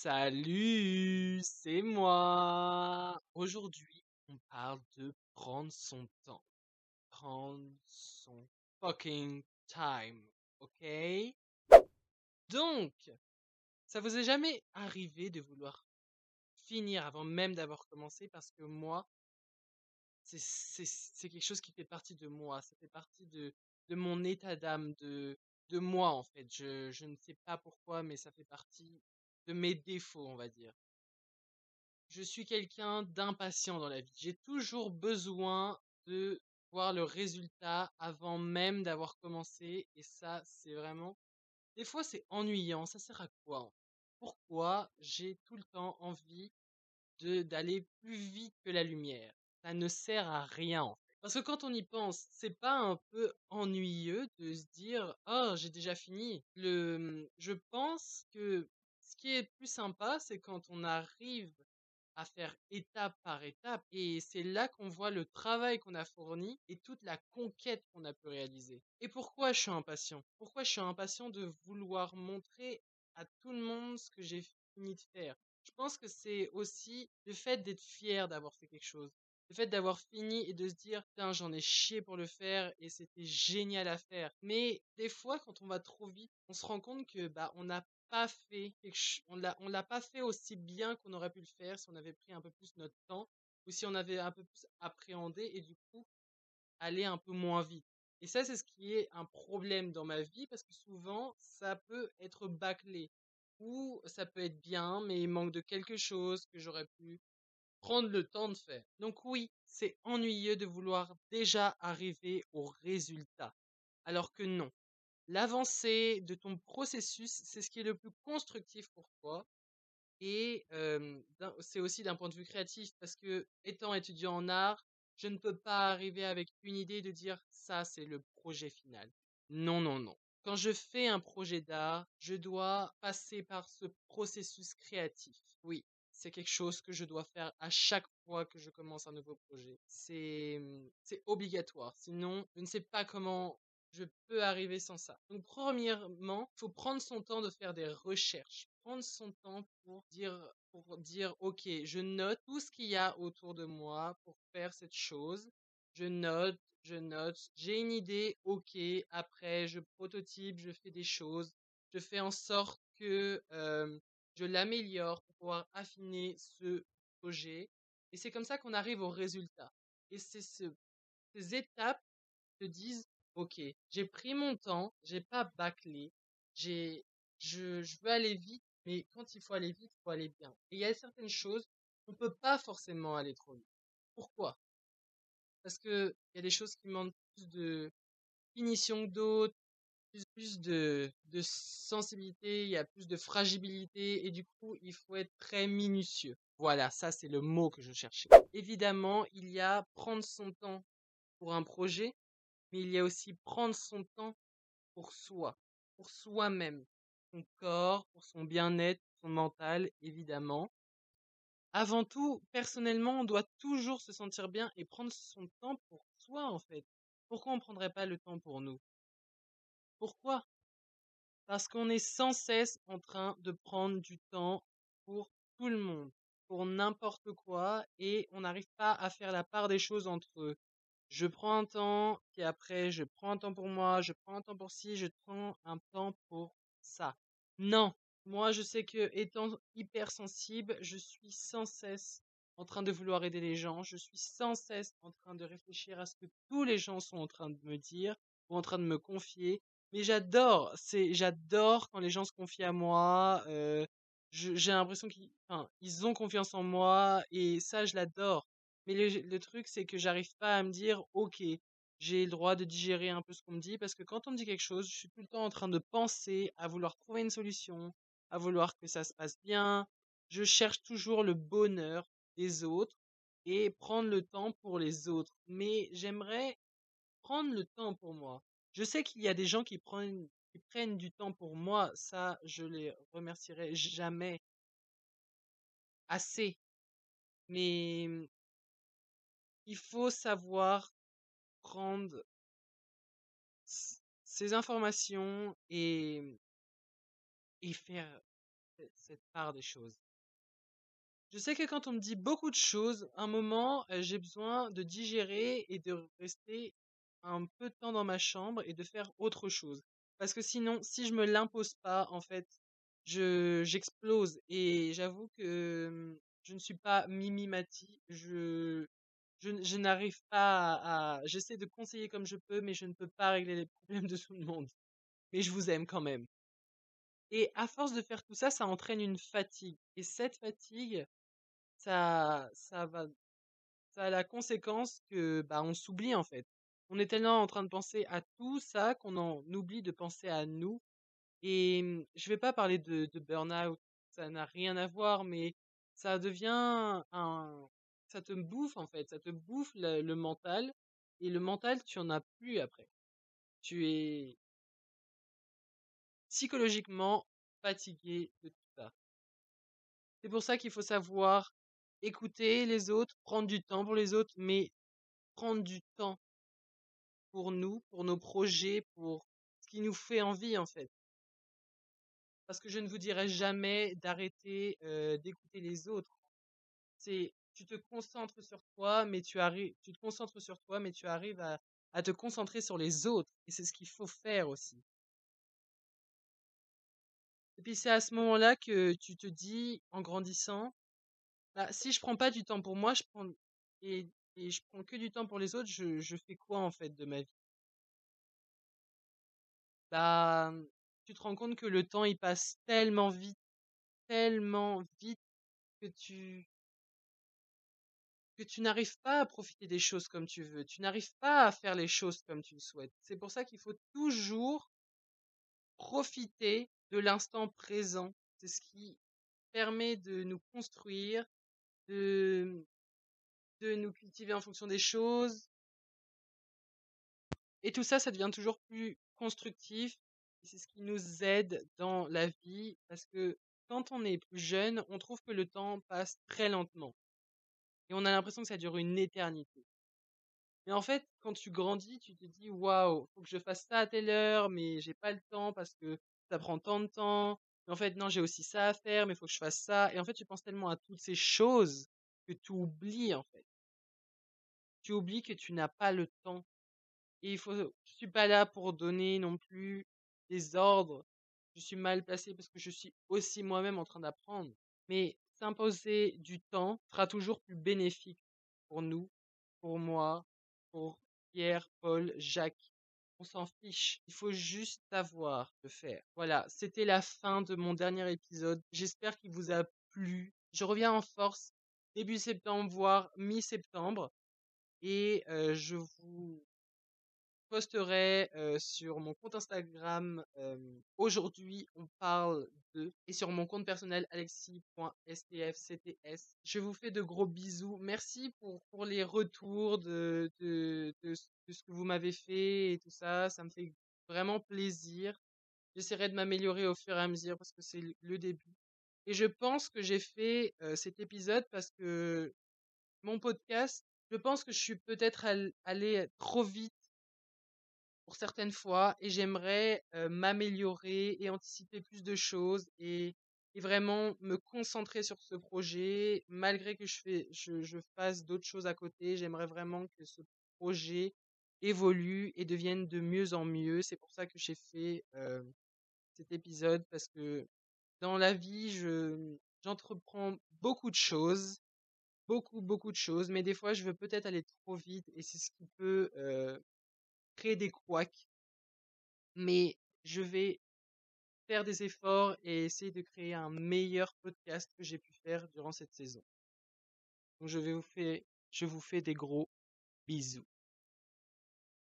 Salut, c'est moi. Aujourd'hui, on parle de prendre son temps. Prendre son fucking time, ok? Donc, ça vous est jamais arrivé de vouloir finir avant même d'avoir commencé? Parce que moi, c'est quelque chose qui fait partie de moi, ça fait partie de mon état d'âme, de moi en fait. Je ne sais pas pourquoi, mais ça fait partie de mes défauts, on va dire. Je suis quelqu'un d'impatient dans la vie. J'ai toujours besoin de voir le résultat avant même d'avoir commencé. Et ça, c'est vraiment... Des fois, c'est ennuyant. Ça sert à quoi Pourquoi j'ai tout le temps envie d'aller plus vite que la lumière? Ça ne sert à rien. Parce que quand on y pense, c'est pas un peu ennuyeux de se dire oh j'ai déjà fini. Le, je pense que ce qui est plus sympa, c'est quand on arrive à faire étape par étape et c'est là qu'on voit le travail qu'on a fourni et toute la conquête qu'on a pu réaliser. Et pourquoi je suis impatient? Pourquoi je suis impatient de vouloir montrer à tout le monde ce que j'ai fini de faire? Je pense que c'est aussi le fait d'être fier d'avoir fait quelque chose. Le fait d'avoir fini et de se dire, putain, j'en ai chié pour le faire et c'était génial à faire. Mais des fois, quand on va trop vite, on se rend compte que, bah, on n'a pas fait on l'a on l'a pas fait aussi bien qu'on aurait pu le faire si on avait pris un peu plus notre temps ou si on avait un peu plus appréhendé et du coup aller un peu moins vite. Et ça c'est ce qui est un problème dans ma vie parce que souvent ça peut être bâclé ou ça peut être bien mais il manque de quelque chose que j'aurais pu prendre le temps de faire. Donc oui, c'est ennuyeux de vouloir déjà arriver au résultat alors que non l'avancée de ton processus, c'est ce qui est le plus constructif pour toi. Et c'est aussi d'un point de vue créatif, parce que étant étudiant en art, je ne peux pas arriver avec une idée de dire ça, c'est le projet final. Non, non, non. Quand je fais un projet d'art, je dois passer par ce processus créatif. Oui, c'est quelque chose que je dois faire à chaque fois que je commence un nouveau projet. C'est obligatoire. Sinon, je ne sais pas comment je peux arriver sans ça. Donc premièrement, il faut prendre son temps de faire des recherches, prendre son temps pour dire pour dire OK, je note tout ce qu'il y a autour de moi pour faire cette chose. Je note, je note, j'ai une idée, OK, après je prototype, je fais des choses, je fais en sorte que je l'améliore pour pouvoir affiner ce projet et c'est comme ça qu'on arrive au résultat. Et c'est ce, ces étapes te disent OK, j'ai pris mon temps, j'ai pas bâclé, j'ai, je, veux aller vite, mais quand il faut aller vite, il faut aller bien. Et il y a certaines choses, on peut pas forcément aller trop vite. Pourquoi? Parce que il y a des choses qui demandent plus de finition que d'autres, plus, de, de sensibilité, il y a plus de fragilité, et du coup, il faut être très minutieux. Voilà, ça c'est le mot que je cherchais. Évidemment, il y a prendre son temps pour un projet, mais il y a aussi prendre son temps pour soi, pour soi-même, son corps, pour son bien-être, son mental, évidemment. Avant tout, personnellement, on doit toujours se sentir bien et prendre son temps pour soi, en fait. Pourquoi on ne prendrait pas le temps pour nous? Pourquoi? Parce qu'on est sans cesse en train de prendre du temps pour tout le monde, pour n'importe quoi, et on n'arrive pas à faire la part des choses entre je prends un temps, puis après je prends un temps pour moi, je prends un temps pour ci, je prends un temps pour ça. Non, moi je sais que étant hypersensible, je suis sans cesse en train de vouloir aider les gens, je suis sans cesse en train de réfléchir à ce que tous les gens sont en train de me dire ou en train de me confier. Mais j'adore, c'est j'adore quand les gens se confient à moi. Euh, j'ai l'impression qu'ils, enfin, ils ont confiance en moi et ça je l'adore. Mais le, truc, c'est que j'arrive pas à me dire, ok, j'ai le droit de digérer un peu ce qu'on me dit, parce que quand on me dit quelque chose, je suis tout le temps en train de penser à vouloir trouver une solution, à vouloir que ça se passe bien. Je cherche toujours le bonheur des autres et prendre le temps pour les autres. Mais j'aimerais prendre le temps pour moi. Je sais qu'il y a des gens qui prennent, du temps pour moi. Ça, je les remercierai jamais assez. Mais il faut savoir prendre ces informations et, et faire cette part des choses. Je sais que quand on me dit beaucoup de choses, un moment, j'ai besoin de digérer et de rester un peu de temps dans ma chambre et de faire autre chose. Parce que sinon, si je me l'impose pas, en fait, je j'explose et j'avoue que mmh, je ne suis pas mimimati, je je, je n'arrive pas à, j'essaie de conseiller comme je peux, mais je ne peux pas régler les problèmes de tout le monde. Mais je vous aime quand même. Et à force de faire tout ça, ça entraîne une fatigue. Et cette fatigue, ça, ça va, ça a la conséquence que, bah, on s'oublie en fait. On est tellement en train de penser à tout ça qu'on en oublie de penser à nous. Et mmh, je vais pas parler de, de burn-out, ça n'a rien à voir, mais ça devient un, ça te bouffe en fait, ça te bouffe le, le mental. Et le mental, tu en as plus après. Tu es psychologiquement fatigué de tout ça. C'est pour ça qu'il faut savoir écouter les autres, prendre du temps pour les autres, mais prendre du temps pour nous, pour nos projets, pour ce qui nous fait envie en fait. Parce que je ne vous dirai jamais d'arrêter d'écouter les autres. C'est tu te concentres sur toi, mais tu arrives, tu te concentres sur toi, mais tu arrives à, à te concentrer sur les autres. Et c'est ce qu'il faut faire aussi. Et puis c'est à ce moment-là que tu te dis, en grandissant, bah, si je prends pas du temps pour moi, je prends et, et je prends que du temps pour les autres, je, fais quoi en fait de ma vie? Bah, tu te rends compte que le temps il passe tellement vite, tellement vite que tu que tu n'arrives pas à profiter des choses comme tu veux, tu n'arrives pas à faire les choses comme tu le souhaites. C'est pour ça qu'il faut toujours profiter de l'instant présent. C'est ce qui permet de nous construire, de, de nous cultiver en fonction des choses. Et tout ça, ça devient toujours plus constructif. C'est ce qui nous aide dans la vie parce que quand on est plus jeune, on trouve que le temps passe très lentement. Et on a l'impression que ça dure une éternité. Mais en fait, quand tu grandis, tu te dis waouh, faut que je fasse ça à telle heure, mais j'ai pas le temps parce que ça prend tant de temps. Mais en fait, non, j'ai aussi ça à faire, mais faut que je fasse ça. Et en fait, tu penses tellement à toutes ces choses que tu oublies en fait. Tu oublies que tu n'as pas le temps. Et il faut, je suis pas là pour donner non plus des ordres. Je suis mal placé parce que je suis aussi moi-même en train d'apprendre. Mais s'imposer du temps sera toujours plus bénéfique pour nous, pour moi, pour Pierre, Paul, Jacques. On s'en fiche. Il faut juste savoir le faire. Voilà, c'était la fin de mon dernier épisode. J'espère qu'il vous a plu. Je reviens en force début septembre, voire mi-septembre. Et je vous posterai sur mon compte Instagram aujourd'hui on parle de et sur mon compte personnel alexis.stfcts. Je vous fais de gros bisous. Merci pour, pour les retours de, de, de, ce que vous m'avez fait et tout ça. Ça me fait vraiment plaisir. J'essaierai de m'améliorer au fur et à mesure parce que c'est le début. Et je pense que j'ai fait cet épisode parce que mon podcast, je pense que je suis peut-être allé trop vite pour certaines fois et j'aimerais m'améliorer et anticiper plus de choses et, vraiment me concentrer sur ce projet malgré que je, fais, je, fasse d'autres choses à côté. J'aimerais vraiment que ce projet évolue et devienne de mieux en mieux. C'est pour ça que j'ai fait cet épisode parce que dans la vie, je j'entreprends beaucoup de choses, beaucoup beaucoup de choses, mais des fois je veux peut-être aller trop vite et c'est ce qui peut euh, créer des couacs. Mais je vais faire des efforts et essayer de créer un meilleur podcast que j'ai pu faire durant cette saison. Donc je vais vous faire, je vous fais des gros bisous.